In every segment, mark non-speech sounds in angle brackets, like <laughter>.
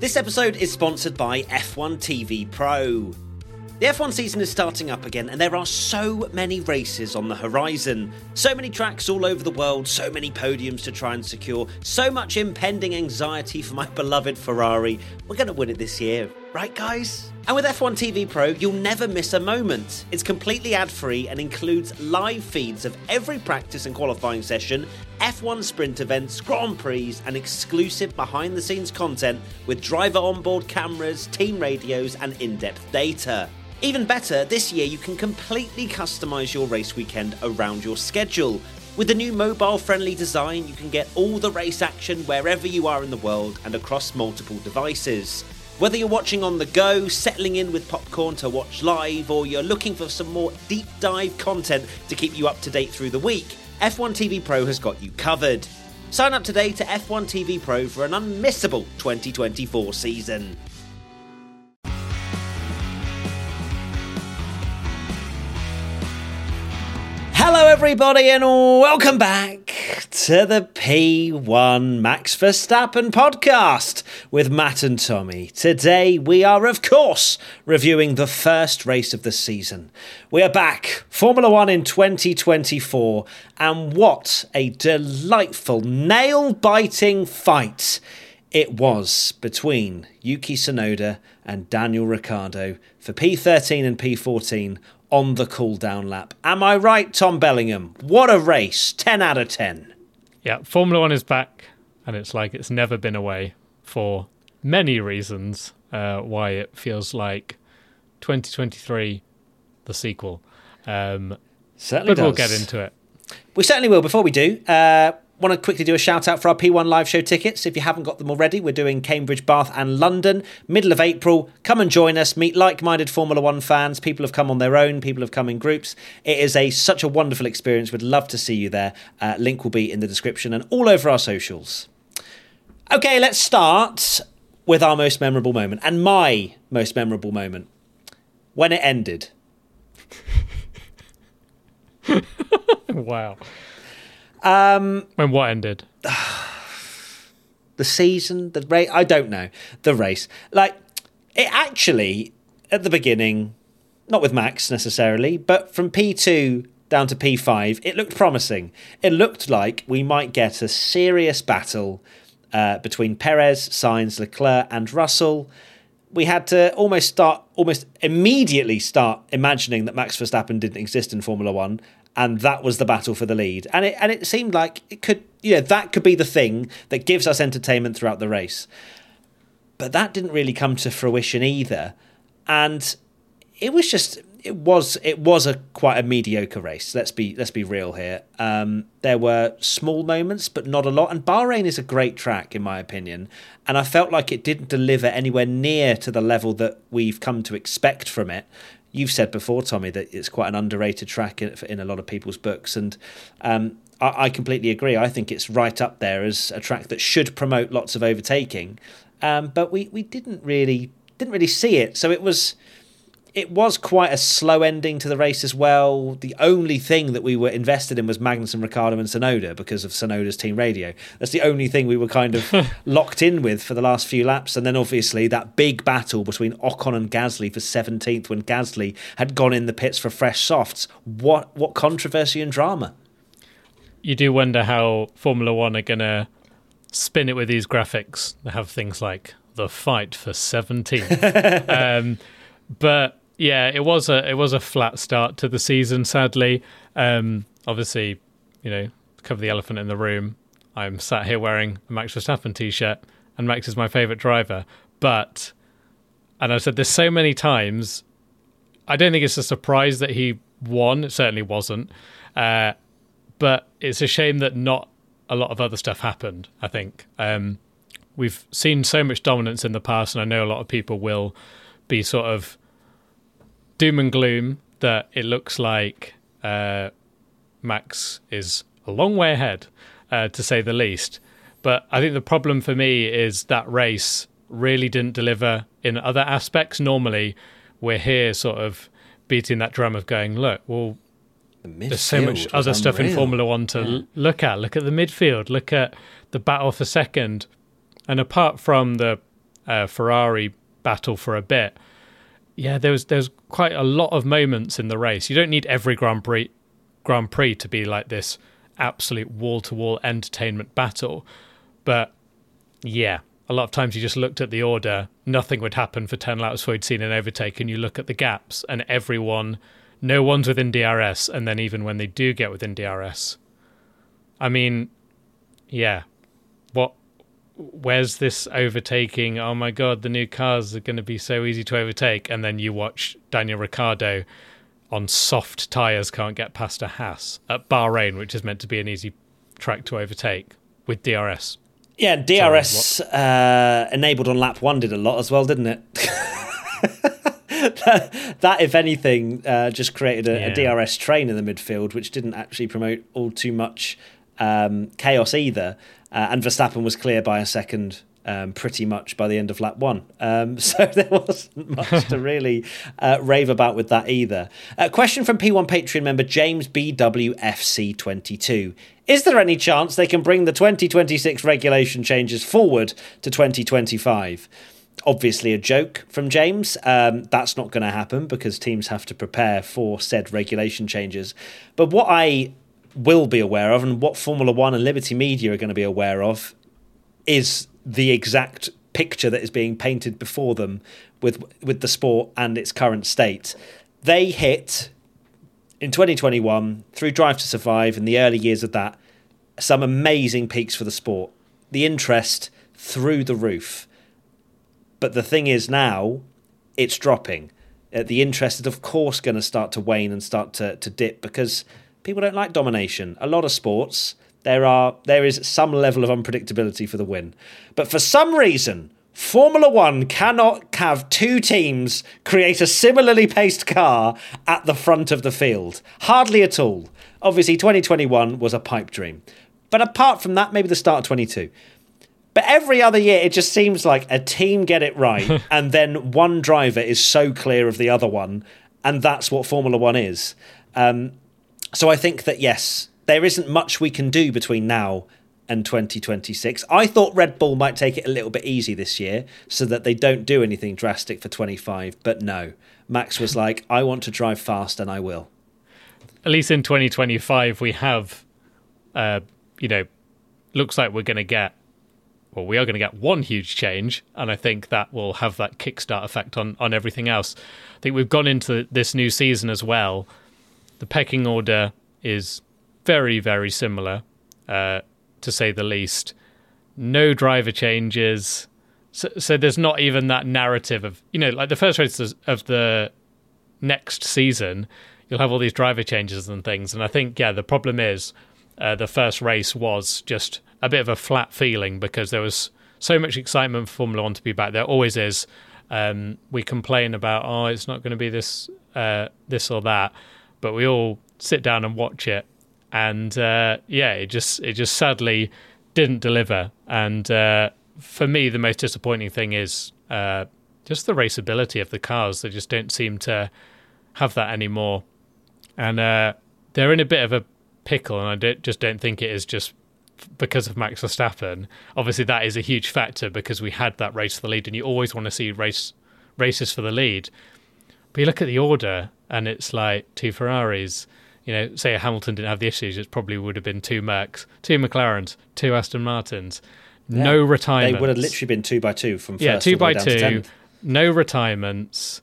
This episode is sponsored by F1 TV Pro. The F1 season is starting up again, and there are so many races on the horizon. So many tracks all over the world, so many podiums to try and secure, so much impending anxiety for my <laughs> beloved Ferrari. We're going to win it this year, right, guys? And with F1 TV Pro, you'll never miss a moment. It's completely ad free and includes live feeds of every practice and qualifying session, F1 sprint events, Grand Prix, and exclusive behind the scenes content with driver onboard cameras, team radios, and in depth data. Even better, this year you can completely customize your race weekend around your schedule. With the new mobile friendly design, you can get all the race action wherever you are in the world and across multiple devices. Whether you're watching on the go, settling in with popcorn to watch live, or you're looking for some more deep dive content to keep you up to date through the week, F1 TV Pro has got you covered. Sign up today to F1 TV Pro for an unmissable 2024 season. Hello, everybody, and welcome back to the P1 Max Verstappen podcast with Matt and Tommy. Today, we are, of course, reviewing the first race of the season. We are back, Formula One in 2024, and what a delightful, nail biting fight it was between Yuki Tsunoda and Daniel Ricciardo for P13 and P14 on the cool down lap. Am I right, Tom Bellingham? What a race! 10 out of 10. Yeah, Formula One is back, and it's like it's never been away for many reasons uh, why it feels like 2023, the sequel. Um, Certainly but does. we'll get into it. We certainly will. Before we do, uh, want to quickly do a shout out for our P1 live show tickets. If you haven't got them already, we're doing Cambridge, Bath, and London, middle of April. Come and join us. Meet like-minded Formula One fans. People have come on their own. People have come in groups. It is a such a wonderful experience. We'd love to see you there. Uh, link will be in the description and all over our socials. Okay, let's start with our most memorable moment and my most memorable moment when it ended. <laughs> wow. Um, when what ended? <sighs> the season, the race. I don't know the race. Like it actually at the beginning, not with Max necessarily, but from P two down to P five, it looked promising. It looked like we might get a serious battle uh, between Perez, Sainz, Leclerc, and Russell. We had to almost start, almost immediately start imagining that Max Verstappen didn't exist in Formula One, and that was the battle for the lead. And it and it seemed like it could, you know, that could be the thing that gives us entertainment throughout the race. But that didn't really come to fruition either, and it was just it was it was a quite a mediocre race. Let's be let's be real here. Um, there were small moments, but not a lot. And Bahrain is a great track, in my opinion. And I felt like it didn't deliver anywhere near to the level that we've come to expect from it. You've said before, Tommy, that it's quite an underrated track in, in a lot of people's books, and um, I, I, completely agree. I think it's right up there as a track that should promote lots of overtaking, um, but we, we didn't really didn't really see it. So it was it was quite a slow ending to the race as well. The only thing that we were invested in was Magnussen, Ricciardo, and Tsunoda because of Tsunoda's team radio. That's the only thing we were kind of <laughs> locked in with for the last few laps. And then obviously that big battle between Ocon and Gasly for 17th when Gasly had gone in the pits for fresh softs. What what controversy and drama. You do wonder how Formula One are going to spin it with these graphics. They have things like the fight for 17th. <laughs> um, but yeah, it was a it was a flat start to the season. Sadly, um, obviously, you know, cover the elephant in the room. I'm sat here wearing a Max Verstappen t-shirt, and Max is my favorite driver. But, and I've said this so many times, I don't think it's a surprise that he won. It certainly wasn't. Uh, but it's a shame that not a lot of other stuff happened. I think um, we've seen so much dominance in the past, and I know a lot of people will be sort of doom and gloom that it looks like uh, Max is a long way ahead, uh, to say the least. But I think the problem for me is that race really didn't deliver in other aspects. Normally, we're here sort of beating that drum of going, look, well, The there's so much other was stuff in. Formula One to l- look at. Look at the midfield. Look at the battle for second. And apart from the uh, Ferrari battle for a bit, yeah, there was there's quite a lot of moments in the race. You don't need every Grand Prix Grand Prix to be like this absolute wall to wall entertainment battle, but yeah, a lot of times you just looked at the order, nothing would happen for 10 laps before you'd seen an overtake, and you look at the gaps, and everyone, no one's within DRS, and then even when they do get within DRS, I mean, yeah, where's this overtaking? Oh my god, the new cars are going to be so easy to overtake, and then you watch Daniel Ricciardo on soft tyres can't get past a Haas at Bahrain, which is meant to be an easy track to overtake with DRS. Yeah, DRS uh, enabled on lap one did a lot as well, didn't it? that, <laughs> that, if anything, uh, just created a, a DRS train in the midfield, which didn't actually promote all too much um, chaos either. Uh, and Verstappen was clear by a second. Um, pretty much by the end of lap one. Um, <laughs> so there wasn't much to <laughs> really uh, rave about with that either. A question from P1 Patreon member James BWFC22. Is there any chance they can bring the 2026 regulation changes forward to 2025? Obviously, a joke from James. Um, that's not going to happen because teams have to prepare for said regulation changes. But what I will be aware of, and what Formula One and Liberty Media are going to be aware of, is the exact picture that is being painted before them with with the sport and its current state. They hit in 2021 through Drive to Survive in the early years of that some amazing peaks for the sport. The interest through the roof. But the thing is now it's dropping. Uh, the interest is of course going to start to wane and start to, to dip because people don't like domination. A lot of sports there are there is some level of unpredictability for the win. But for some reason, Formula One cannot have two teams create a similarly paced car at the front of the field. Hardly at all. Obviously, 2021 was a pipe dream. But apart from that, maybe the start of 22. But every other year, it just seems like a team get it right, <laughs> and then one driver is so clear of the other one, and that's what Formula One is. Um, so I think that yes, there isn't much we can do between now and 2026. I thought Red Bull might take it a little bit easy this year so that they don't do anything drastic for 25, but no. Max was <laughs> like, I want to drive fast and I will. At least in 2025, we have, uh, you know, looks like we're going to get, well, we are going to get one huge change, and I think that will have that kickstart effect on on everything else. I think we've gone into this new season as well. The pecking order is very, very similar, uh, to say the least. No driver changes. So, so there's not even that narrative of, you know, like the first race of the next season, you'll have all these driver changes and things. And I think, yeah, the problem is uh, the first race was just a bit of a flat feeling because there was so much excitement for Formula One to be back. There always is. Um, we complain about, oh, it's not going to be this, uh, this or that, but we all sit down and watch it, and uh, yeah, it just, it just sadly didn't deliver. And uh, for me, the most disappointing thing is uh, just the raceability of the cars. They just don't seem to have that anymore, and uh, they're in a bit of a pickle. And I don't, just don't think it is just because of Max Verstappen. Obviously, that is a huge factor because we had that race for the lead, and you always want to see race races for the lead. But you look at the order, and it's like two Ferraris. You know, say Hamilton didn't have the issues, it probably would have been two Mercs, two McLarens, two Aston Martins. No retirements. They would have literally been two by two from first yeah, two by two. No retirements.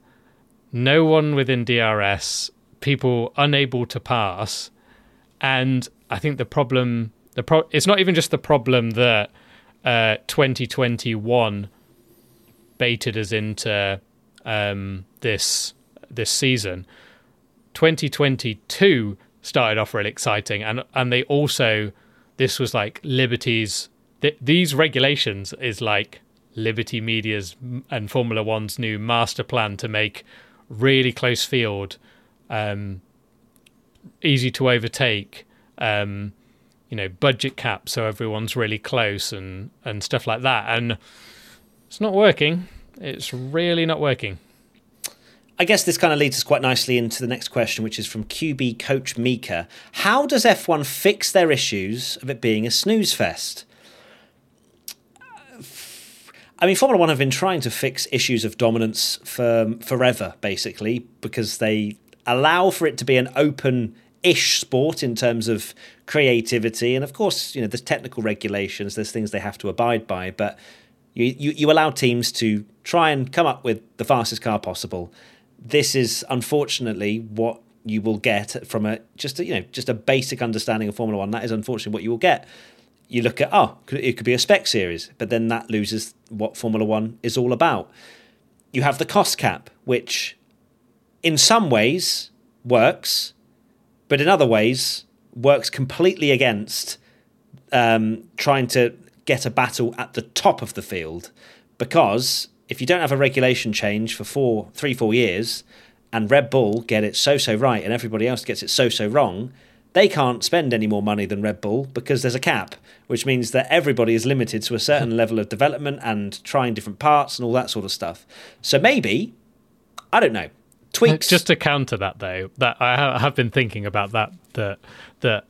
No one within DRS. People unable to pass, and I think the problem the pro- it's not even just the problem that uh, 2021 baited us into um, this this season. 2022 started off really exciting, and and they also this was like Liberty's. Th- these regulations is like Liberty Media's and Formula One's new master plan to make really close field, um, easy to overtake, um, you know, budget cap so everyone's really close and and stuff like that. And it's not working. It's really not working. I guess this kind of leads us quite nicely into the next question, which is from QB coach Mika. How does F1 fix their issues of it being a snooze fest? I mean, Formula One have been trying to fix issues of dominance for forever, basically, because they allow for it to be an open ish sport in terms of creativity. And of course, you know, there's technical regulations, there's things they have to abide by, but you, you, you allow teams to try and come up with the fastest car possible. This is unfortunately what you will get from a just a, you know just a basic understanding of Formula One. That is unfortunately what you will get you look at oh it could be a spec series but then that loses what formula 1 is all about you have the cost cap which in some ways works but in other ways works completely against um, trying to get a battle at the top of the field because if you don't have a regulation change for four three four years and red bull get it so so right and everybody else gets it so so wrong they can't spend any more money than Red Bull because there's a cap, which means that everybody is limited to a certain <laughs> level of development and trying different parts and all that sort of stuff. So maybe, I don't know, tweaks. Uh, just to counter that, though, that I have been thinking about that that that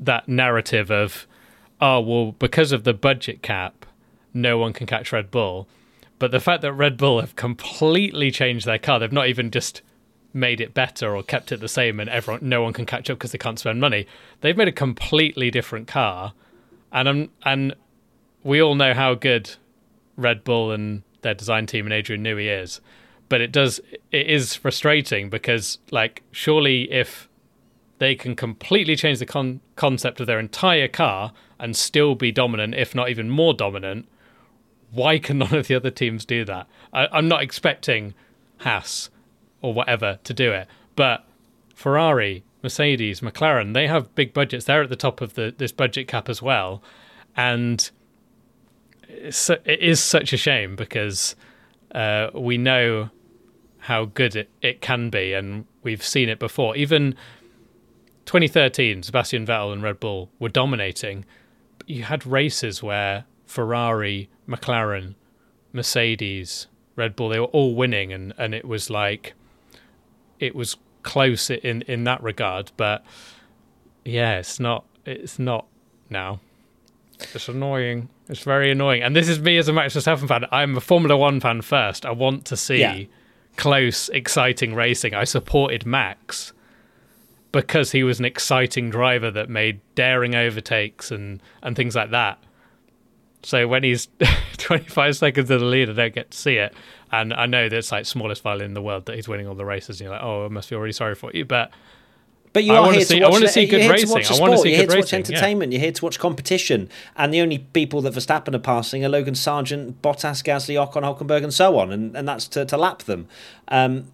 that narrative of oh well because of the budget cap, no one can catch Red Bull. But the fact that Red Bull have completely changed their car, they've not even just made it better or kept it the same and everyone no one can catch up because they can't spend money. They've made a completely different car and um, and we all know how good Red Bull and their design team and Adrian Newey is. But it does it is frustrating because like surely if they can completely change the con- concept of their entire car and still be dominant, if not even more dominant, why can none of the other teams do that? I, I'm not expecting Haas or whatever to do it. But Ferrari, Mercedes, McLaren, they have big budgets. They're at the top of the this budget cap as well, and it's, it is such a shame because uh, we know how good it, it can be, and we've seen it before. Even 2013, Sebastian Vettel and Red Bull were dominating. You had races where Ferrari, McLaren, Mercedes, Red Bull, they were all winning, and, and it was like it was close in in that regard, but yeah, it's not it's not now. It's annoying. It's very annoying. And this is me as a Max Verstappen fan. I'm a Formula One fan first. I want to see yeah. close, exciting racing. I supported Max because he was an exciting driver that made daring overtakes and, and things like that. So when he's <laughs> 25 seconds in the lead, I don't get to see it. And I know that's like smallest violin in the world that he's winning all the races. And you're like, oh, I must feel really sorry for you. But but you I are here see, to watch. I want to see good racing. I want to see you're good here racing. to watch entertainment. Yeah. You're here to watch competition. And the only people that Verstappen are passing are Logan Sargeant, Bottas, Gasly, Ocon, Hulkenberg, and so on. And and that's to, to lap them. Um,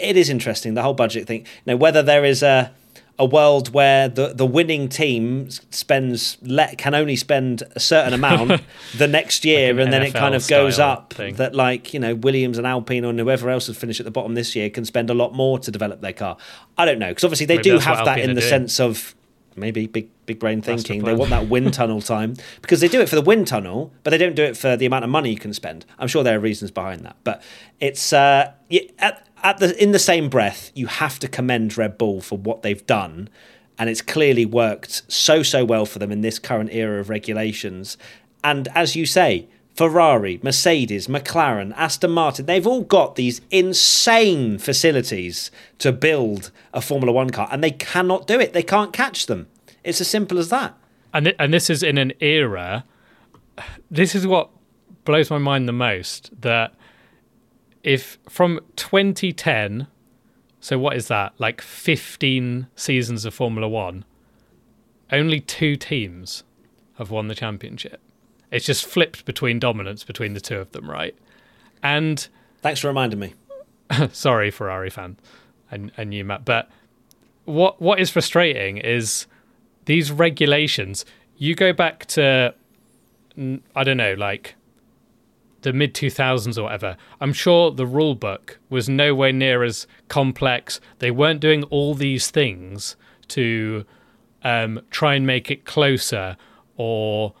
it is interesting the whole budget thing. Now whether there is a a world where the, the winning team spends let can only spend a certain amount <laughs> the next year like an and then NFL it kind of goes up thing. that like you know Williams and Alpine and whoever else has finished at the bottom this year can spend a lot more to develop their car I don't know because obviously they maybe do have that in the doing. sense of maybe big big brain thinking the they want that wind tunnel <laughs> time because they do it for the wind tunnel but they don't do it for the amount of money you can spend I'm sure there are reasons behind that but it's uh, at, at the in the same breath, you have to commend Red Bull for what they've done, and it's clearly worked so so well for them in this current era of regulations. And as you say, Ferrari, Mercedes, McLaren, Aston Martin, they've all got these insane facilities to build a Formula One car, and they cannot do it. They can't catch them. It's as simple as that. And th- and this is in an era. This is what blows my mind the most that if from 2010, so what is that? Like 15 seasons of Formula One, only two teams have won the championship. It's just flipped between dominance between the two of them, right? And thanks for reminding me. <laughs> sorry, Ferrari fan, and and you, Matt. But what what is frustrating is these regulations. you go back to I don't know, like the mid 2000s or whatever, I'm sure the rule book was nowhere near as complex. They weren't doing all these things to um, try and make it closer or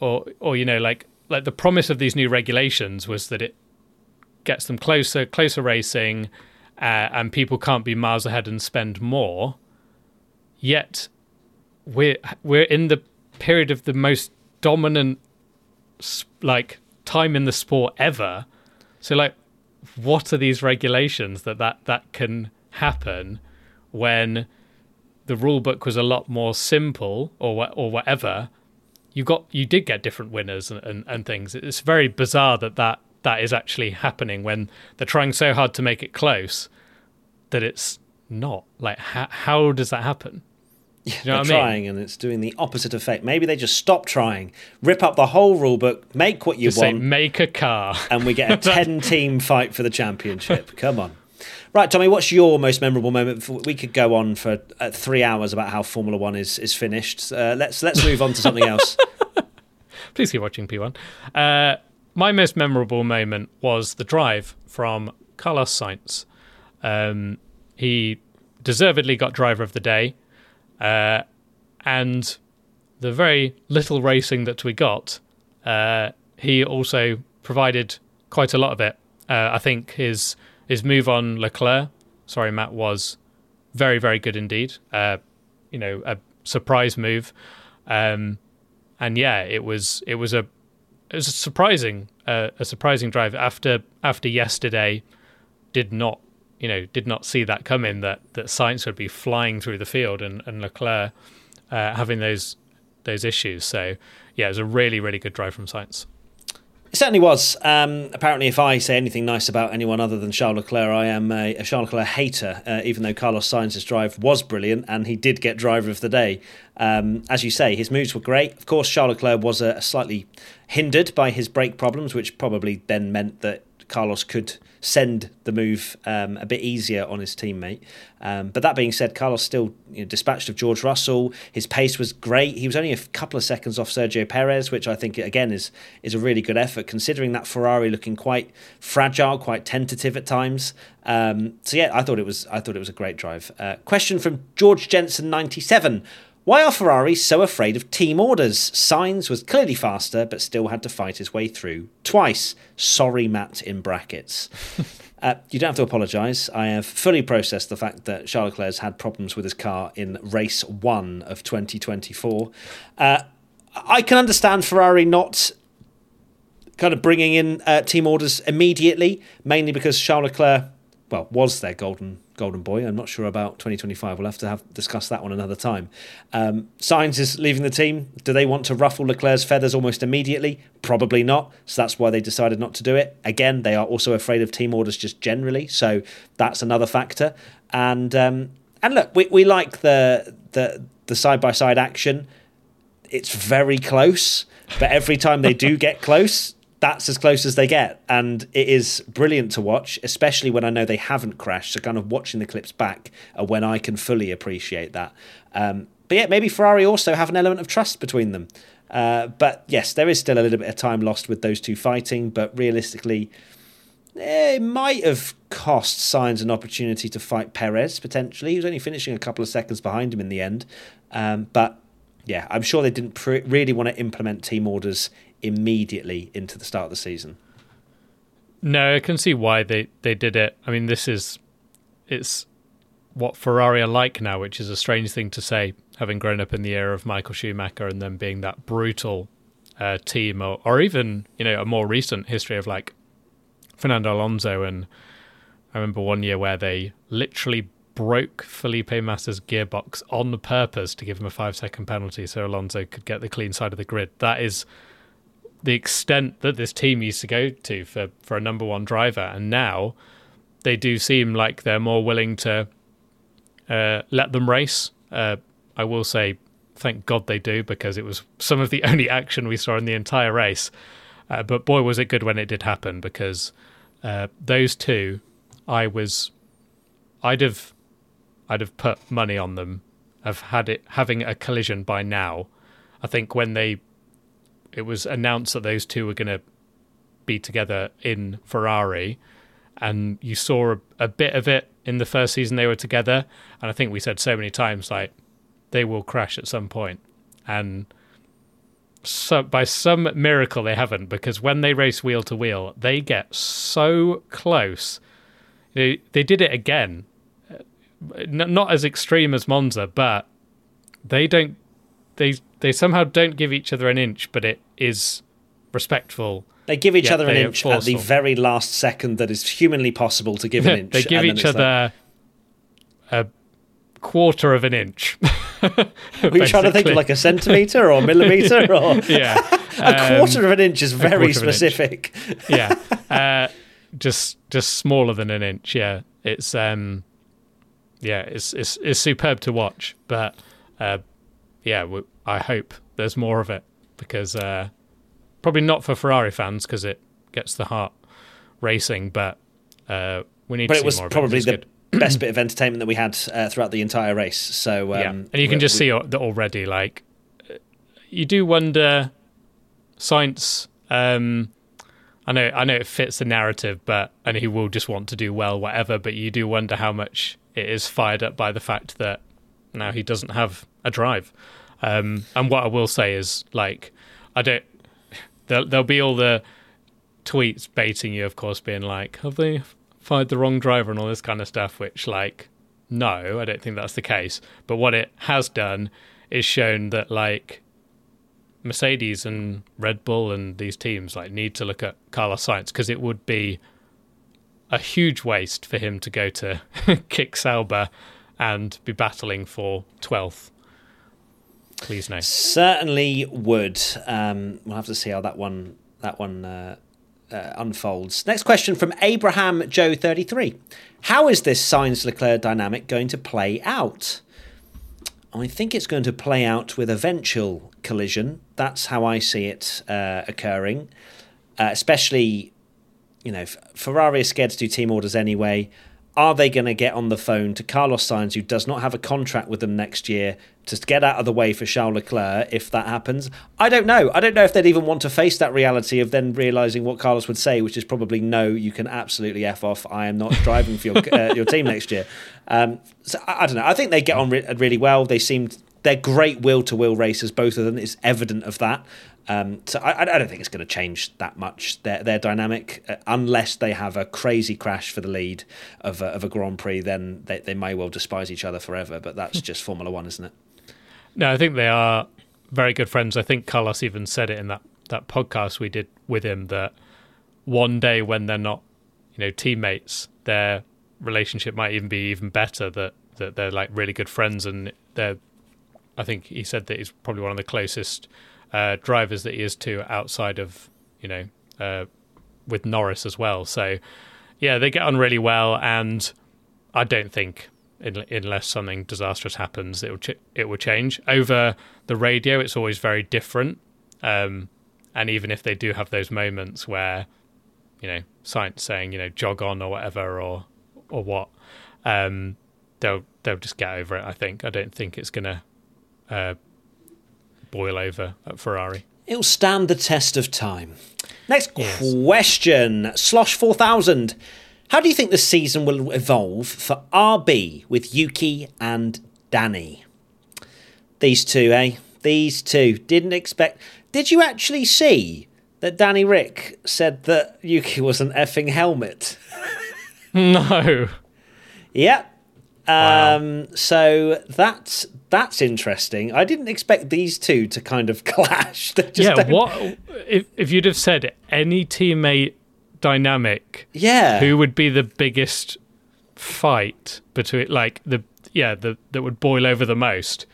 or or you know like like the promise of these new regulations was that it gets them closer closer racing uh, and people can't be miles ahead and spend more yet we're we're in the period of the most dominant like time in the sport ever. So like, what are these regulations that that that can happen when the rule book was a lot more simple or or whatever? You got you did get different winners and, and, and things. It's very bizarre that, that that is actually happening when they're trying so hard to make it close that it's not. Like how how does that happen? Yeah, <laughs> you know they're trying mean? and it's doing the opposite effect. Maybe they just stop trying, rip up the whole rule book, make what you just want, say, make a car, and we get a <laughs> ten-team fight for the championship. Come on, right, Tommy. What's your most memorable moment? We could go on for uh, three hours about how Formula One is is finished. Uh, let's let's move on to something else. <laughs> Please keep watching P1. Uh, my most memorable moment was the drive from Carlos Sainz. Um, he deservedly got driver of the day. Uh, and the very little racing that we got, uh, he also provided quite a lot of it. Uh, I think his his move on Leclerc, sorry Matt, was very very good indeed. Uh, you know, a surprise move, um, and yeah, it was it was a it was a surprising uh, a surprising drive after after yesterday. Did not you know, did not see that coming that that Sainz would be flying through the field and, and Leclerc uh, having those those issues. So yeah, it was a really really good drive from Sainz. It certainly was. Um, apparently, if I say anything nice about anyone other than Charles Leclerc, I am a, a Charles Leclerc hater, uh, even though Carlos Sainz's drive was brilliant and he did get driver of the day. Um, as you say, his moves were great. Of course, Charles Leclerc was slightly hindered by his brake problems, which probably then meant that Carlos could send the move um, a bit easier on his teammate. Um, but that being said, Carlos still you know, dispatched of George Russell. His pace was great. He was only a couple of seconds off Sergio Perez, which I think again is is a really good effort considering that Ferrari looking quite fragile, quite tentative at times. Um, so yeah, I thought it was I thought it was a great drive. Uh, question from George Jensen ninety seven. Why are Ferrari so afraid of team orders? Sainz was clearly faster, but still had to fight his way through twice. Sorry, Matt, in brackets. <laughs> uh, you don't have to apologise. I have fully processed the fact that Charles Leclerc has had problems with his car in race one of 2024. Uh, I can understand Ferrari not kind of bringing in uh, team orders immediately, mainly because Charles Leclerc, well, was their golden Golden Boy. I'm not sure about 2025. We'll have to have discuss that one another time. Um, Sainz is leaving the team. Do they want to ruffle Leclerc's feathers almost immediately? Probably not. So that's why they decided not to do it. Again, they are also afraid of team orders just generally. So that's another factor. And um, and look, we, we like the the the side by side action. It's very close, but every time they do get close, that's as close as they get. And it is brilliant to watch, especially when I know they haven't crashed. So, kind of watching the clips back uh, when I can fully appreciate that. Um, but yeah, maybe Ferrari also have an element of trust between them. Uh, but yes, there is still a little bit of time lost with those two fighting. But realistically, eh, it might have cost Sainz an opportunity to fight Perez potentially. He was only finishing a couple of seconds behind him in the end. Um, but yeah, I'm sure they didn't pr- really want to implement team orders immediately into the start of the season. No, I can see why they, they did it. I mean, this is it's what Ferrari are like now, which is a strange thing to say, having grown up in the era of Michael Schumacher and then being that brutal uh, team, or, or even you know a more recent history of like Fernando Alonso. And I remember one year where they literally broke Felipe Massa's gearbox on purpose to give him a five second penalty so Alonso could get the clean side of the grid. That is the extent that this team used to go to for, for a number one driver. And now they do seem like they're more willing to uh, let them race. Uh, I will say, thank God they do, because it was some of the <laughs> only action we saw in the entire race. Uh, but boy, was it good when it did happen, because uh, those two, I was, I'd have, I'd have put money on them of had it having a collision by now I think when they it was announced that those two were going to be together in Ferrari, and you saw a, a, bit of it in the first season they were together, and I think we said so many times like they will crash at some point, and so by some miracle they haven't because when they race wheel to wheel, they get so close. They, they did it again, not as extreme as Monza, but they don't they they somehow don't give each other an inch, but it is respectful. They give each other an inch at the very last second that is humanly possible to give an <laughs> inch. they give each other like... a quarter of an inch. <laughs> Are you trying to think of like a centimeter or millimeter <laughs> or yeah, a quarter um, of an inch is very specific. yeah, uh, just just smaller than an inch. Yeah, it's um, yeah, it's it's it's superb to watch, but uh, yeah, I hope there's more of it because uh, probably not for Ferrari fans because it gets the heart racing, but uh, we need. But it was probably the <clears throat> best bit of entertainment that we had uh, throughout the entire race. So um, yeah, and you can just we, see that already. Like you do wonder, Sainz. Um, I know, I know it fits the narrative, but and he will just want to do well, whatever. But you do wonder how much it is fired up by the fact that now he doesn't have a drive. Um, and what I will say is, like, I don't. There'll, there'll be all the tweets baiting you, of course, being like, "Have they fired the wrong driver?" and all this kind of stuff. Which, like, no, I don't think that's the case. But what it has done is shown that, like, Mercedes and Red Bull and these teams like need to look at Carlos Sainz because it would be a huge waste for him to go to <laughs> kick Sauber and be battling for 12th Please no. Certainly would. Um, we'll have to see how that one that one uh, uh, unfolds. Next question from Abraham Joe thirty three. How is this Sainz Leclerc dynamic going to play out? I think it's going to play out with eventual collision. That's how I see it uh, occurring. Uh, especially, you know, Ferrari is scared to do team orders anyway. Are they going to get on the phone to Carlos Sainz, who does not have a contract with them next year, to get out of the way for Charles Leclerc if that happens? I don't know. I don't know if they'd even want to face that reality of then realizing what Carlos would say, which is probably no. You can absolutely f off. I am not driving for your <laughs> uh, your team next year. Um, so I, I, don't know. I think they get on re- really well. They seem they're great wheel to wheel racers, both of them. It's evident of that. Um, so I, I, don't think it's going to change that much their their dynamic uh, unless they have a crazy crash for the lead of a, of a Grand Prix. Then they, they may well despise each other forever. But that's <laughs> just Formula One, isn't it? No, I think they are very good friends. I think Carlos even said it in that that podcast we did with him that one day when they're not, you know, teammates, their relationship might even be even better. That that they're like really good friends and they're. I think he said that he's probably one of the closest uh, drivers that he is to outside of you know uh, with Norris as well. So yeah, they get on really well, and I don't think unless something disastrous happens, it will ch- it will change. Over the radio, it's always very different, um, and even if they do have those moments where you know Sainz saying you know jog on or whatever or or what, um, they'll they'll just get over it. I think I don't think it's gonna uh, boil over at Ferrari. It'll stand the test of time. Next yes. question Slosh 4000. How do you think the season will evolve for RB with Yuki and Danny? These two, eh? These two. Didn't expect. Did you actually see that Danny Rick said that Yuki was an effing helmet? <laughs> no. Yep. Wow. Um, so that's that's interesting. I didn't expect these two to kind of <laughs> clash. yeah, don't... what if if you'd have said any teammate dynamic? Yeah, who would be the biggest fight between like the yeah the that would boil over the most?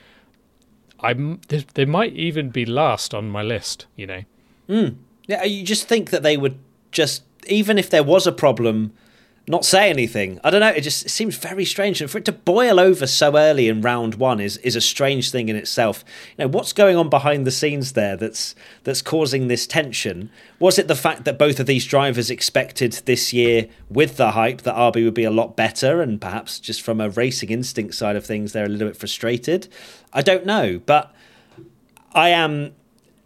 I'm they might even be last on my list. You know. Mm. Yeah, you just think that they would just even if there was a problem not say anything. I don't know. It just it seems very strange, and for it to boil over so early in round one is is a strange thing in itself. You know, what's going on behind the scenes there that's that's causing this tension? Was it the fact that both of these drivers expected this year, with the hype, that RB would be a lot better, and perhaps just from a racing instinct side of things, they're a little bit frustrated? I don't know, but I am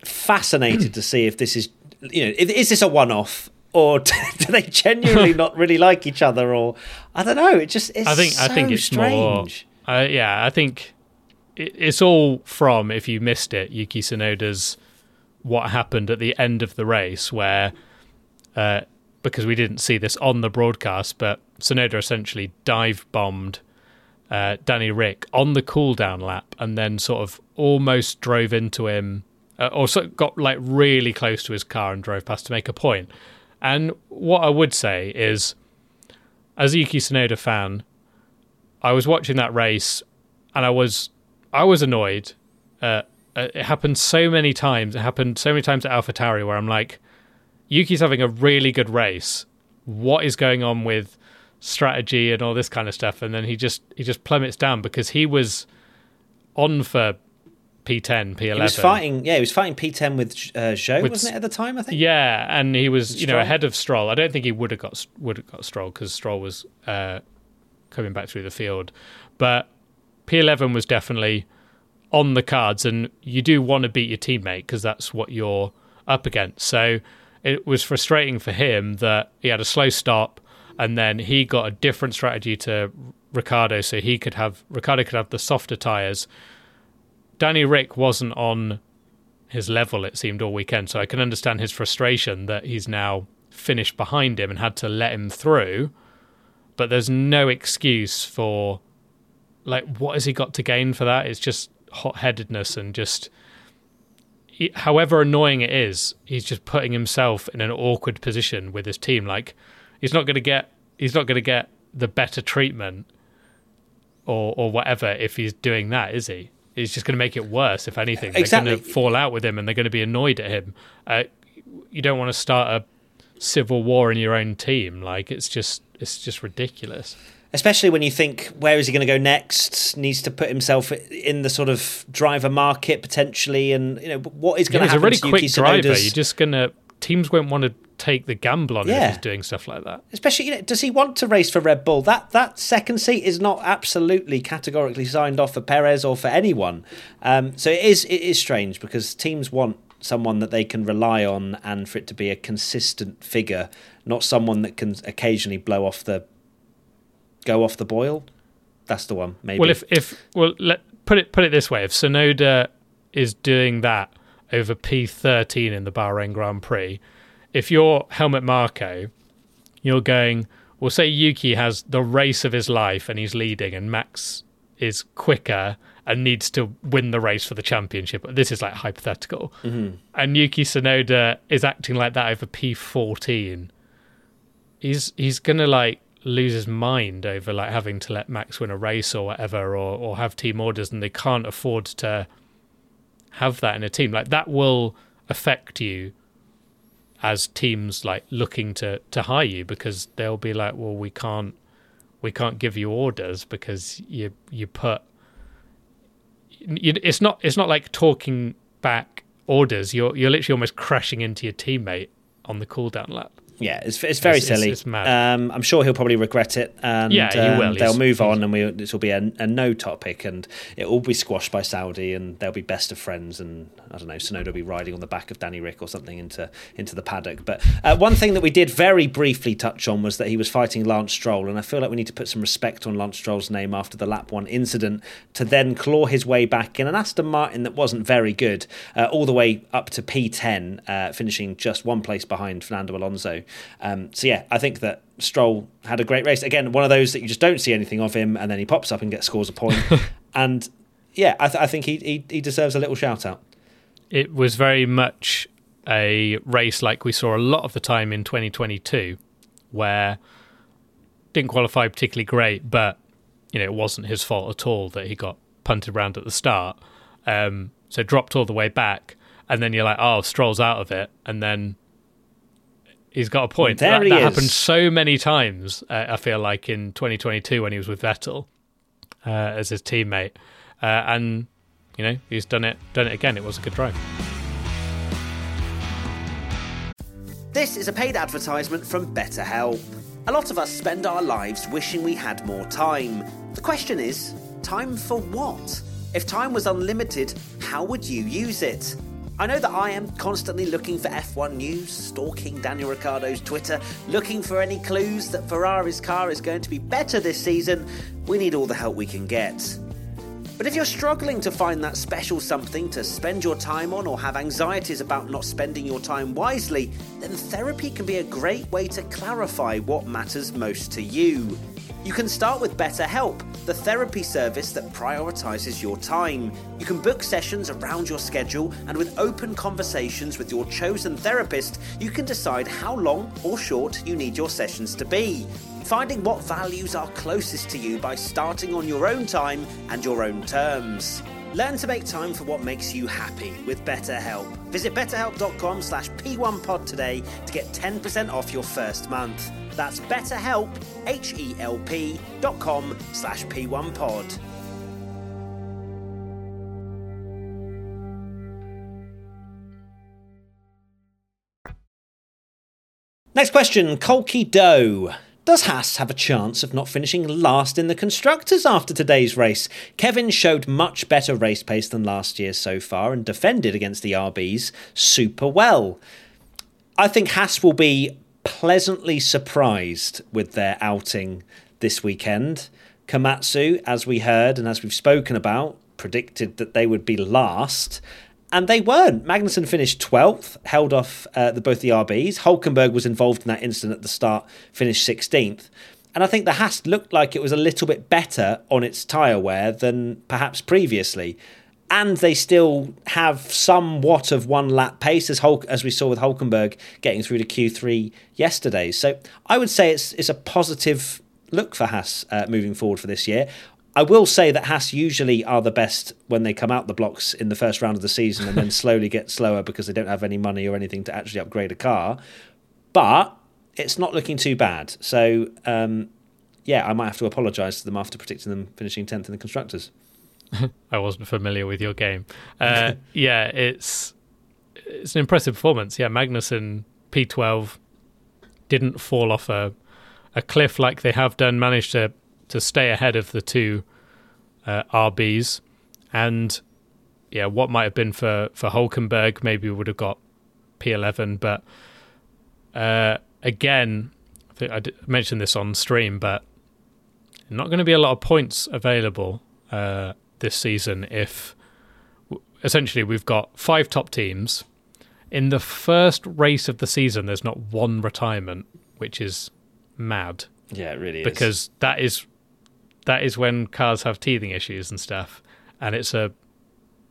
fascinated to see if this is, you know, is this a one-off or <laughs> do they genuinely <laughs> not really like each other, or I don't know. It just it's I think so I think it's strange. more. Uh, yeah, I think it, it's all from if you missed it, Yuki Tsunoda's what happened at the end of the race, where uh, because we didn't see this on the broadcast, but Tsunoda essentially dive bombed uh, Danny Rick on the cool down lap, and then sort of almost drove into him, uh, or got like really close to his car and drove past to make a point. And what I would say is, as a Yuki Tsunoda fan, I was watching that race, and I was I was annoyed. Uh, uh, it happened so many times. It happened so many times at AlphaTauri where I'm like, Yuki's having a really good race. What is going on with strategy and all this kind of stuff? And then he just he just plummets down because he was on for P10, P11. He was fighting, yeah, he was fighting P10 with uh, Zhou, With wasn't it at the time? I think. Yeah, and he was, you know, ahead of Stroll. I don't think he would have got would have got Stroll because Stroll was uh, coming back through the field, but P11 was definitely on the cards, and you do want to beat your teammate because that's what you're up against. So it was frustrating for him that he had a slow stop, and then he got a different strategy to Ricciardo, so he could have Ricciardo could have the softer tires. Danny Rick wasn't on his level, it seemed, all weekend. So I can understand his frustration that he's now finished behind him and had to let him through. But there's no excuse for, like, what has he got to gain for that? It's just hot headedness and just, however annoying it is, he's just putting himself in an awkward position with his team. Like, he's not going to get, he's not going to get the better treatment or or whatever if he's doing that, is he? He's just going to make it worse. If anything, they're going to fall out with him and they're going to be annoyed at him. Uh, you don't want to start a civil war in your own team. Like it's just it's just ridiculous. Especially when you think, where is he going to go next? Needs to put himself in the sort of driver market potentially, and you know what is Yeah, going to he's a really to quick Yuki driver. Tsunoda's- You're just gonna teams won't want to take the gamble on him Yeah. if he's doing stuff like that. Especially, you know, does he want to race for Red Bull? That that second seat is not absolutely categorically signed off for Perez or for anyone. Um, so it is it is strange because teams want someone that they can rely on and for it to be a consistent figure, not someone that can occasionally blow off the go off the boil. That's the one. Maybe. Well, if if well, let put it put it this way: if Tsunoda is doing that over P13 in the Bahrain Grand Prix, if you're Helmut Marko, you're going. Well, say Yuki has the race of his life and he's leading, and Max is quicker and needs to win the race for the championship. This is like hypothetical, mm-hmm. and Yuki Tsunoda is acting like that over P14. He's he's gonna like lose his mind over like having to let Max win a race or whatever, or or have team orders, and they can't afford to have that in a team. Like that will affect you as teams like looking to to hire you because they'll be like, well, we can't we can't give you orders because you you put you, it's not it's not like talking back orders. You're you're literally almost crashing into your teammate on the cooldown lap. Yeah, it's, it's very It's- silly. it's. Um, I'm sure he'll probably regret it, and Yeah, he um, will. they'll move on, and we this will be a, a no topic, and it will be squashed by Saudi, and they'll be best of friends, and I don't know, Tsunoda will be riding on the back of Danny Rick or something into into the paddock. But uh, one thing that we did very briefly touch on was that he was fighting Lance Stroll, and I feel like we need to put some respect on Lance Stroll's name after the lap one incident to then claw his way back in an Aston Martin that wasn't very good, uh, all the way up to P10, uh, finishing just one place behind Fernando Alonso. Um, so yeah, I think that Stroll had a great race. Again, one of those that you just don't see anything of him, and then he pops up and gets scores a point. <laughs> and yeah, I, th- I think he, he he deserves a little shout out. it was very much a race like we saw a lot of the time in 2022 where didn't qualify particularly great but you know it wasn't his fault at all that he got punted around at the start um, so dropped all the way back and then you're like oh Stroll's out of it and then he's got a point There that, he that is. happened so many times uh, I feel like in 2022 when he was with Vettel uh, as his teammate uh, and you know he's done it done it again it was a good drive This is a paid advertisement from BetterHelp. A lot of us spend our lives wishing we had more time. The question is, time for what? If time was unlimited, how would you use it? I know that I am constantly looking for F1 news, stalking Daniel Ricciardo's Twitter, looking for any clues that Ferrari's car is going to be better this season. We need all the help we can get. But if you're struggling to find that special something to spend your time on or have anxieties about not spending your time wisely, then therapy can be a great way to clarify what matters most to you. You can start with BetterHelp, the therapy service that prioritizes your time. You can book sessions around your schedule, and with open conversations with your chosen therapist, you can decide how long or short you need your sessions to be. Finding what values are closest to you by starting on your own time and your own terms. Learn to make time for what makes you happy with BetterHelp. Visit betterhelp.com slash p1pod today to get 10% off your first month. That's betterhelp, H-E-L-P dot com slash p1pod. Next question, Colky Doe. Does Haas have a chance of not finishing last in the constructors after today's race? Kevin showed much better race pace than last year so far and defended against the RBs super well. I think Haas will be pleasantly surprised with their outing this weekend. Komatsu, as we heard and as we've spoken about, predicted that they would be last and they weren't. Magnussen finished 12th, held off uh, the, both the RBs. Hulkenberg was involved in that incident at the start, finished 16th. And I think the Haas looked like it was a little bit better on its tyre wear than perhaps previously. And they still have somewhat of one lap pace, as as we saw with Hulkenberg getting through to Q3 yesterday. So I would say it's it's a positive look for Haas uh, moving forward for this year. I will say that Haas usually are the best when they come out the blocks in the first round of the season and then <laughs> slowly get slower because they don't have any money or anything to actually upgrade a car. But it's not looking too bad. So, um, yeah, I might have to apologise to them after predicting them finishing 10th in the Constructors. <laughs> I wasn't familiar with your game. <laughs> Uh, yeah, it's it's an impressive performance. Yeah, Magnussen P12 didn't fall off a a cliff like they have done. Managed to to stay ahead of the two uh, RBs. And yeah, what might have been for, for Hulkenberg, maybe we would have got P11. But uh, again, I think I mentioned this on stream, but not going to be a lot of points available uh, this season if essentially we've got five top teams. In the first race of the season, there's not one retirement, which is mad. Yeah, it really is. Because that is that is when cars have teething issues and stuff. And it's a,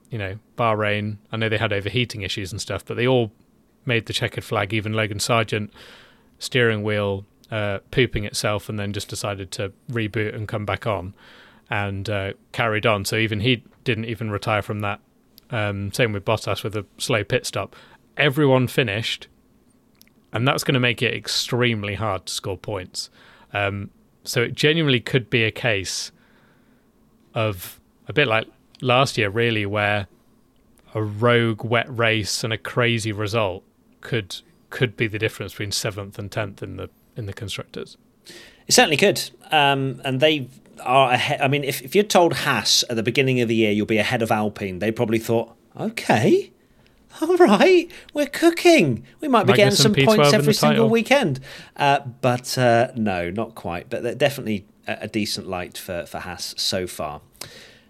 you know, Bahrain. I know they had overheating issues and stuff, but they all made the checkered flag. Even Logan Sargeant, steering wheel uh, pooping itself, and then just decided to reboot and come back on, and uh, carried on. So even he didn't even retire from that. Um, same with Bottas with a slow pit stop. Everyone finished, and that's going to make it extremely hard to score points. Um, so it genuinely could be a case of a bit like last year, really, where a rogue wet race and a crazy result could could be the difference between seventh and tenth in the in the constructors. It certainly could, um, and they are ahead. I mean, if if you're told Haas at the beginning of the year you'll be ahead of Alpine, they probably thought, okay, all right, we're cooking. We might be getting some points every single weekend. Uh, but uh, no, not quite. But they're definitely a, a, decent light for, for Haas so far.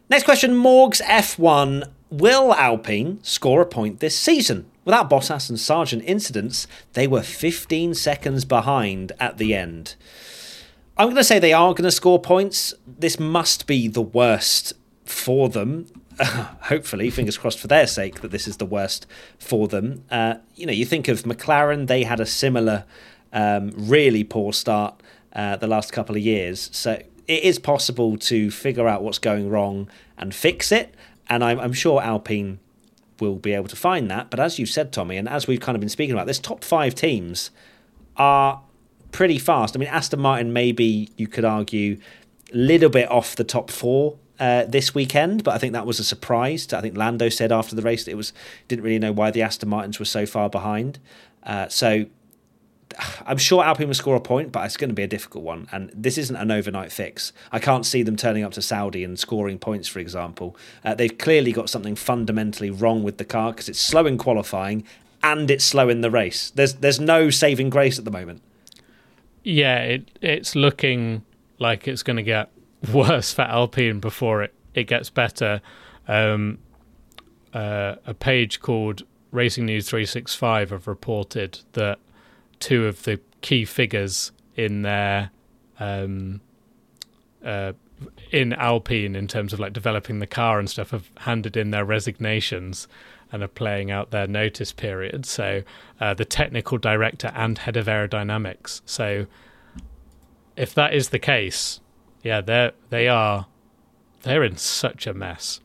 Next question Morgs F1. Will Alpine score a point this season? Without Bottas and Sargeant incidents, they were 15 seconds behind at the end. I'm going to say they are going to score points. This must be the worst for them <laughs> hopefully, fingers crossed for their sake, that this is the worst for them. Uh, you know, you think of McLaren; they had a similar, um, really poor start uh, the last couple of years. So it is possible to figure out what's going wrong and fix it. And I'm, I'm sure Alpine will be able to find that. But as you said, Tommy, and as we've kind of been speaking about, this top five teams are pretty fast. I mean, Aston Martin, maybe you could argue, a little bit off the top four uh, this weekend, but I think that was a surprise. I think Lando said after the race that it was didn't really know why the Aston Martins were so far behind. Uh, so I'm sure Alpine will score a point, but it's going to be a difficult one. And this isn't an overnight fix. I can't see them turning up to Saudi and scoring points, for example. Uh, they've clearly got something fundamentally wrong with the car because it's slow in qualifying and it's slow in the race. There's there's no saving grace at the moment. Yeah, it it's looking like it's going to get <laughs> worse for Alpine before it, it gets better. Um, uh, a page called Racing News 365 have reported that two of the key figures in their um, uh, in Alpine in terms of like developing the car and stuff have handed in their resignations and are playing out their notice period. So uh, the technical director and head of aerodynamics. So if that is the case, yeah, they they are they're in such a mess.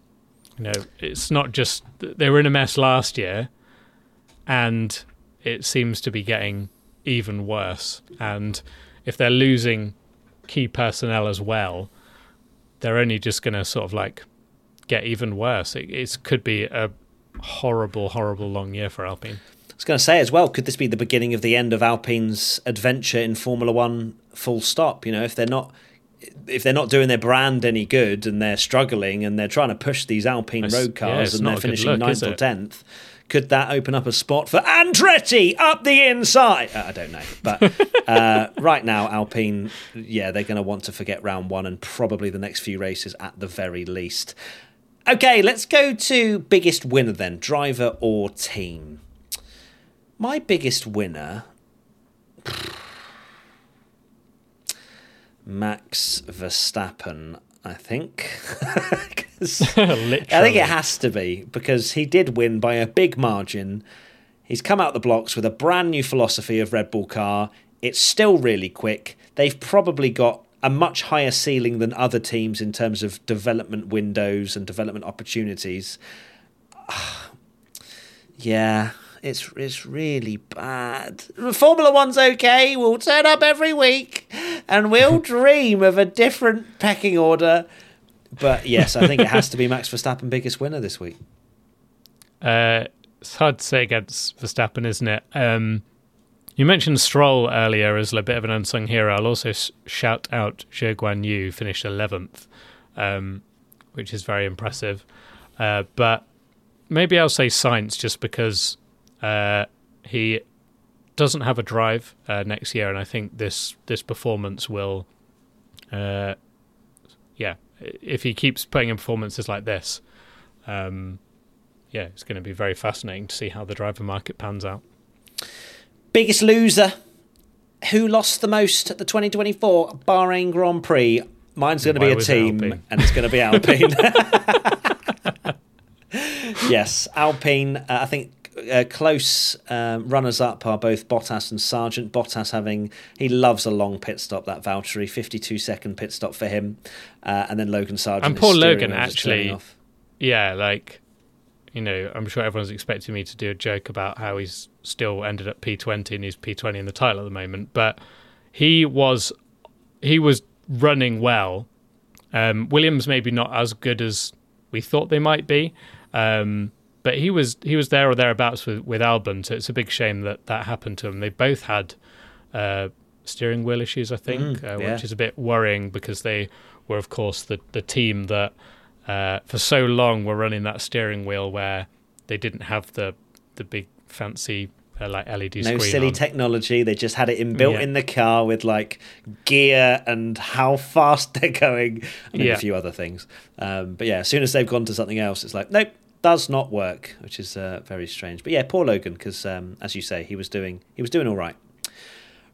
You know, it's not just they were in a mess last year, and it seems to be getting even worse. And if they're losing key personnel as well, they're only just going to sort of like get even worse. It, it could be a horrible, horrible long year for Alpine. I was going to say as well, could this be the beginning of the end of Alpine's adventure in Formula One? Full stop. You know, if they're not if they're not doing their brand any good and they're struggling and they're trying to push these Alpine it's, road cars yeah, and they're finishing look, ninth or tenth, could that open up a spot for Andretti up the inside? Uh, I don't know, but <laughs> uh, right now Alpine, yeah, they're going to want to forget round one and probably the next few races at the very least. Okay, let's go to biggest winner then, driver or team. My biggest winner. Max Verstappen, I think. <laughs> <laughs> I think it has to be because he did win by a big margin. He's come out the blocks with a brand new philosophy of Red Bull car. It's still really quick. They've probably got a much higher ceiling than other teams in terms of development windows and development opportunities. <sighs> yeah, it's it's really bad. Formula One's okay. We'll turn up every week, and we'll <laughs> dream of a different pecking order. But yes, I think it has to be Max Verstappen biggest winner this week. Uh, it's hard to say against Verstappen, isn't it? Um, you mentioned Stroll earlier as a bit of an unsung hero. I'll also shout out Zhou Guan Yu, finished 11th, um, which is very impressive. Uh, but maybe I'll say Sainz just because uh, he doesn't have a drive uh, next year, and I think this this performance will, uh, yeah, if he keeps putting in performances like this, um, yeah, it's going to be very fascinating to see how the driver market pans out. Biggest loser. Who lost the most at the 2024 Bahrain Grand Prix? Mine's going to be a team, and it's going to be Alpine. <laughs> yes, Alpine. Uh, I think uh, close um, runners up are both Bottas and Sargeant. Bottas having he loves a long pit stop. That Valtteri 52 second pit stop for him, uh, and then Logan Sargeant and poor Logan actually. Yeah, like you know, I'm sure everyone's expecting me to do a joke about how he's still ended up P20 and he's P20 in the title at the moment, but he was he was running well. Um, Williams maybe not as good as we thought they might be, um, but he was he was there or thereabouts with with Albon. So it's a big shame that that happened to him. They both had uh, steering wheel issues, I think, mm, uh, yeah. which is a bit worrying because they were, of course, the the team that uh, for so long we were running that steering wheel where they didn't have the the big fancy uh, like LED no silly on. technology. They just had it inbuilt yeah. in the car with like gear and how fast <laughs> they're going, and yeah. a few other things. Um, but yeah, as soon as they've gone to something else, it's like nope, does not work, which is uh, very strange. But yeah, poor Logan, because um, as you say, he was doing he was doing all right.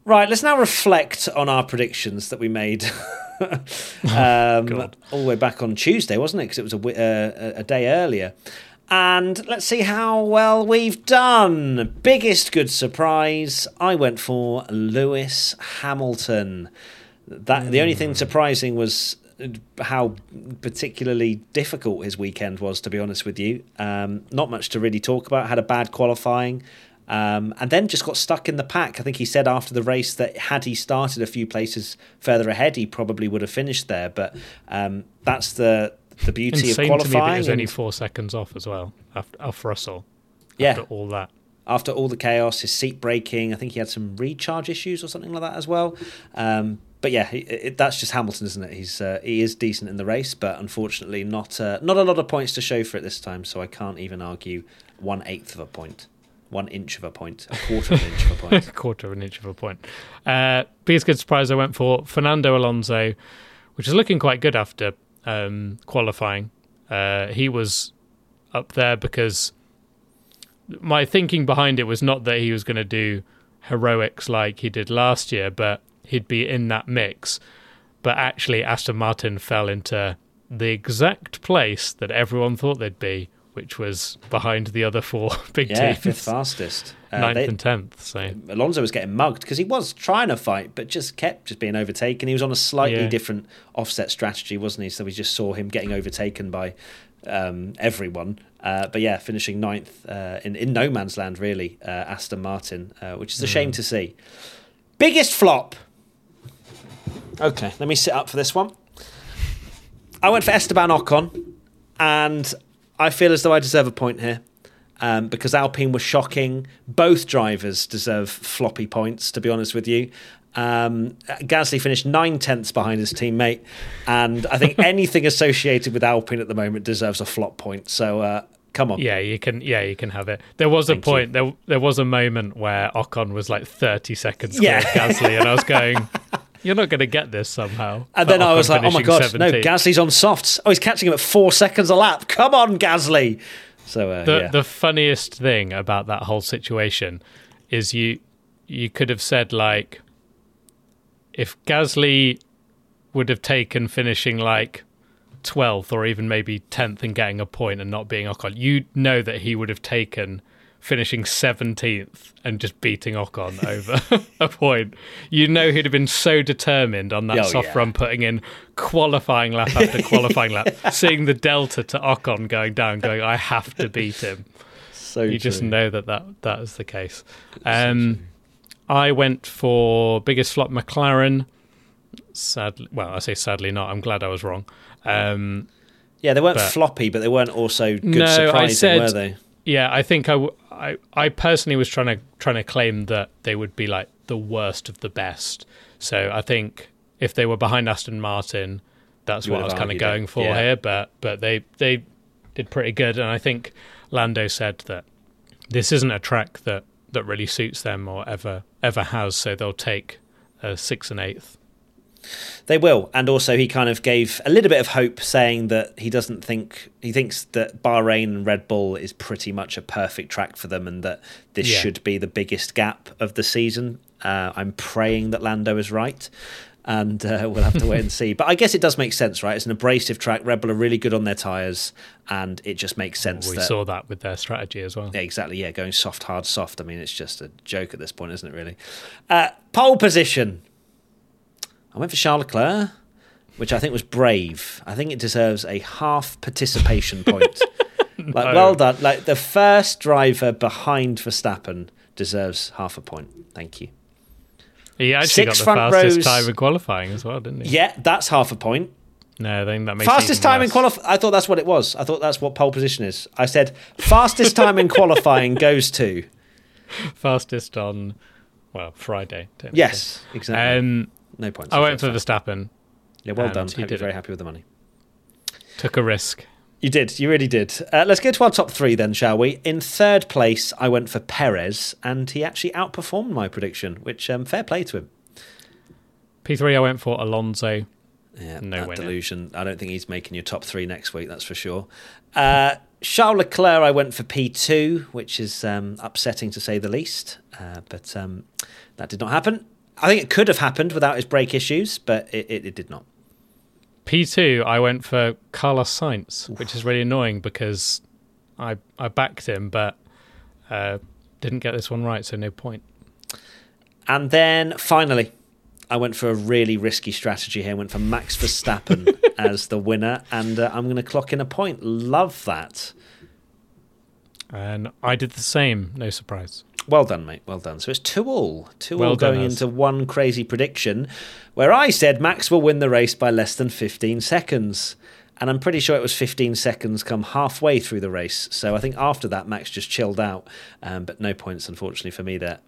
Right, let's now reflect on our predictions that we made <laughs> <laughs> um, all the way back on Tuesday, wasn't it? Because it was a, uh, a day earlier. And let's see how well we've done. Biggest good surprise, I went for Lewis Hamilton. That the only thing hmm. surprising was how particularly difficult his weekend was. To be honest with you, um, not much to really talk about. Had a bad qualifying. Um, and then just got stuck in the pack. I think he said after the race that had he started a few places further ahead, he probably would have finished there. But um, that's the the beauty Insane of qualifying. To me that only four seconds off as well after off Russell. Yeah, after all that. after all the chaos, his seat breaking. I think he had some recharge issues or something like that as well. Um, but yeah, it, it, that's just Hamilton, isn't it? He's uh, he is decent in the race, but unfortunately not uh, not a lot of points to show for it this time. So I can't even argue one eighth of a point, one inch of a point, a quarter of an inch of a point, <laughs> a quarter of an inch of a point. Uh, biggest good surprise I went for Fernando Alonso, which is looking quite good after um, qualifying. Uh, he was up there because my thinking behind it was not that he was going to do heroics like he did last year, but he'd be in that mix. But actually, Aston Martin fell into the exact place that everyone thought they'd be, which was behind the other four <laughs> big yeah, teams. fifth fastest, uh, ninth they, and tenth. So Alonso was getting mugged because he was trying to fight, but just kept just being overtaken. He was on a slightly yeah. different offset strategy, wasn't he? So we just saw him getting overtaken by um, everyone. Uh, but yeah, finishing ninth uh, in in no man's land, really. Uh, Aston Martin, uh, which is a mm. shame to see. Biggest flop Okay, let me sit up for this one. I went for Esteban Ocon, and I feel as though I deserve a point here. Um, because Alpine was shocking. Both drivers deserve floppy points, to be honest with you. Um, Gasly finished nine tenths behind his teammate, and I think <laughs> anything associated with Alpine at the moment deserves a flop point. So uh, come on. Yeah, you can. Yeah, you can have it. There was Thank a point. You. There, there was a moment where Ocon was like thirty seconds yeah. Gasly, and I was going. <laughs> You're not going to get this somehow. And then I was like, oh my god, 17th. no, Gasly's on softs. Oh, he's catching him at four seconds a lap. Come on, Gasly. So uh, the yeah. the funniest thing about that whole situation is you you could have said like if Gasly would have taken finishing like 12th or even maybe 10th and getting a point and not being Ocon, you know that he would have taken finishing 17th and just beating Ocon over <laughs> a point. You know he'd have been so determined on that oh, soft yeah. run, putting in qualifying lap after <laughs> qualifying lap, seeing the delta to Ocon going down, going, I have to beat him. So you true. just know that that, that is the case. Um, so I went for biggest flop McLaren. Sadly, well, I say sadly not. I'm glad I was wrong. Um, yeah, they weren't but, floppy, but they weren't also good no, surprising, said, were they? Yeah, I think I, w- I, I personally was trying to trying to claim that they would be like the worst of the best. So I think if they were behind Aston Martin, that's you what I was kind of going it. for yeah. here. But but they they did pretty good, and I think Lando said that this isn't a track that that really suits them or ever ever has. So they'll take a sixth and eighth. They will, and also he kind of gave a little bit of hope, saying that he doesn't think he thinks that Bahrain and Red Bull is pretty much a perfect track for them, and that this yeah. should be the biggest gap of the season. Uh, I'm praying that Lando is right, and uh, we'll have to wait and see. But I guess it does make sense, right? It's an abrasive track. Red Bull are really good on their tyres, and it just makes sense. we that, saw that with their strategy as well. Yeah, exactly. Yeah, going soft, hard, soft. I mean, it's just a joke at this point, isn't it? Really. Uh, pole position. I went for Charles Leclerc, which I think was brave. I think it deserves a half participation <laughs> point. no. Like, well done. Like the first driver behind Verstappen deserves half a point. Thank you. He actually Six got the fastest rows. time in qualifying as well, didn't he? Yeah, that's half a point. No, I think that makes fastest time worse. in qualifying. I thought that's what it was. I thought that's what pole position is. I said fastest time in qualifying goes to <laughs> fastest on well Friday. Yes, exactly. Um, no points. I went for Verstappen. Yeah, well done. You did very happy with the money. Took a risk. You did. You really did. Uh, let's get to our top three then, shall we? In third place, I went for Perez, and he actually outperformed my prediction, which um, fair play to him. P3, I went for Alonso. Yeah, no that winner. delusion. I don't think he's making your top three next week. That's for sure. Uh, Charles Leclerc, I went for P2, which is um, upsetting to say the least, uh, but um, that did not happen. I think it could have happened without his brake issues, but it, it, it did not. P2, I went for Carlos Sainz, Oof. which is really annoying because I I backed him, but uh, didn't get this one right, so no point. And then finally, I went for a really risky strategy here. I went for Max Verstappen <laughs> as the winner, and uh, I'm going to clock in a point. Love that. And I did the same, no surprise. Well done, mate. Well done. So it's two all, two well all going into one crazy prediction, where I said Max will win the race by less than 15 seconds, And I'm pretty sure it was 15 seconds come halfway through the race. So I think after that, Max just chilled out. Um, but no points, unfortunately, for me there.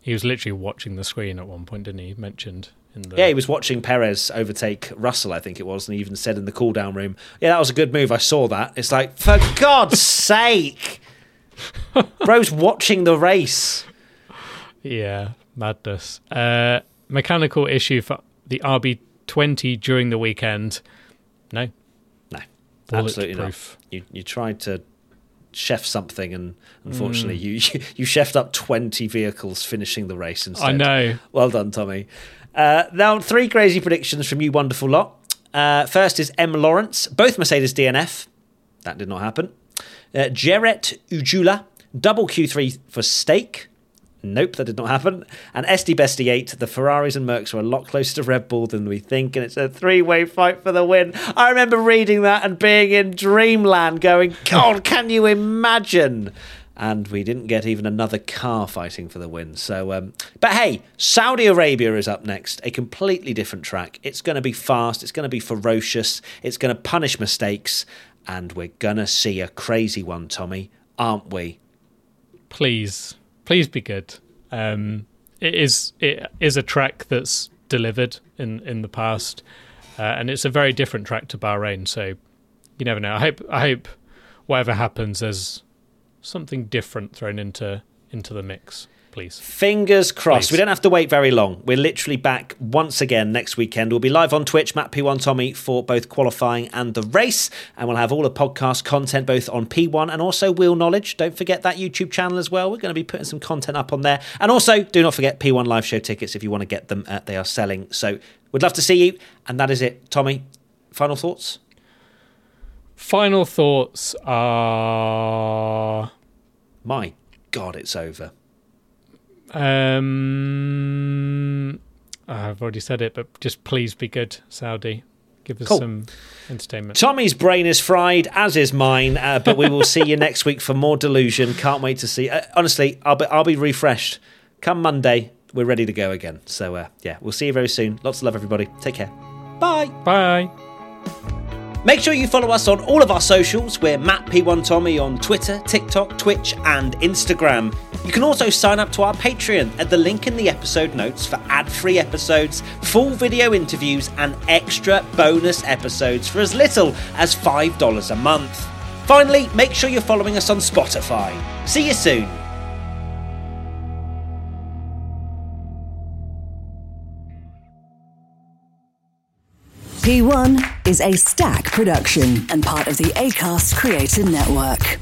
He was literally watching the screen at one point, didn't he? Mentioned in the Yeah, he was watching Perez overtake Russell, I think it was, and he even said in the cool down room, Yeah, that was a good move. I saw that. It's like, for God's <laughs> sake. <laughs> Bro's watching the race. Yeah, madness. Uh, mechanical issue for the RB20 during the weekend. No, No, absolutely not. You, you tried to chef something, and unfortunately, you, <laughs> you you chefed up 20 vehicles finishing the race instead. I know. Well done, Tommy. Uh, now, three crazy predictions from you, wonderful lot. Uh, first is M. Lawrence, both Mercedes DNF. That did not happen. Uh, Jeret Ujula, double Q3 for Stake. Nope, that did not happen. And SD Bestie 8, the Ferraris and Mercs were a lot closer to Red Bull than we think, and it's a three way fight for the win. I remember reading that and being in dreamland going, <laughs> God, can you imagine? And we didn't get even another car fighting for the win. So, um, but hey, Saudi Arabia is up next, a completely different track. It's going to be fast, it's going to be ferocious, it's going to punish mistakes, and we're to see a crazy one, Tommy, aren't we? please, please be good. Um, it is it is a track that's delivered in in the past, uh, and it's a very different track to Bahrain. So you never know. I hope I hope whatever happens, there's something different thrown into into the mix. Please. Fingers crossed. Please. We don't have to wait very long. We're literally back once again next weekend. We'll be live on Twitch, Matt P1 Tommy, for both qualifying and the race. And we'll have all the podcast content both on P1 and also Wheel Knowledge. Don't forget that YouTube channel as well. We're going to be putting some content up on there. And also, do not forget P1 live show tickets if you want to get them. Uh, they are selling. So we'd love to see you. And that is it. Tommy, final thoughts? Final thoughts are. My God, it's over. Um, I've already said it, but just please be good, Saudi. Give us Cool. some entertainment. Tommy's brain is fried, as is mine. Uh, but we will see you next week for more delusion. Can't wait to see. Uh, honestly, I'll be I'll be refreshed. Come Monday, we're ready to go again. So uh, yeah, we'll see you very soon. Lots of love, everybody. Take care. Bye. Bye. Make sure you follow us on all of our socials. We're Matt P1 Tommy on Twitter, TikTok, Twitch, and Instagram. You can also sign up to our Patreon at the link in the episode notes for ad free episodes, full video interviews, and extra bonus episodes for as little as $5 a month. Finally, make sure you're following us on Spotify. See you soon. P1 is Acast production and part of the ACAST Creator Network.